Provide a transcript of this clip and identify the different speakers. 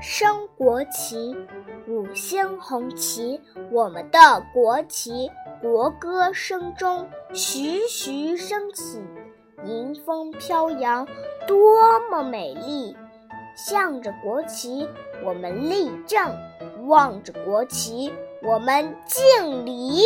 Speaker 1: 升国旗五星红旗我们的国旗国歌声中徐徐升起迎风飘扬多么美丽！向着国旗我们立正望着国旗我们敬礼。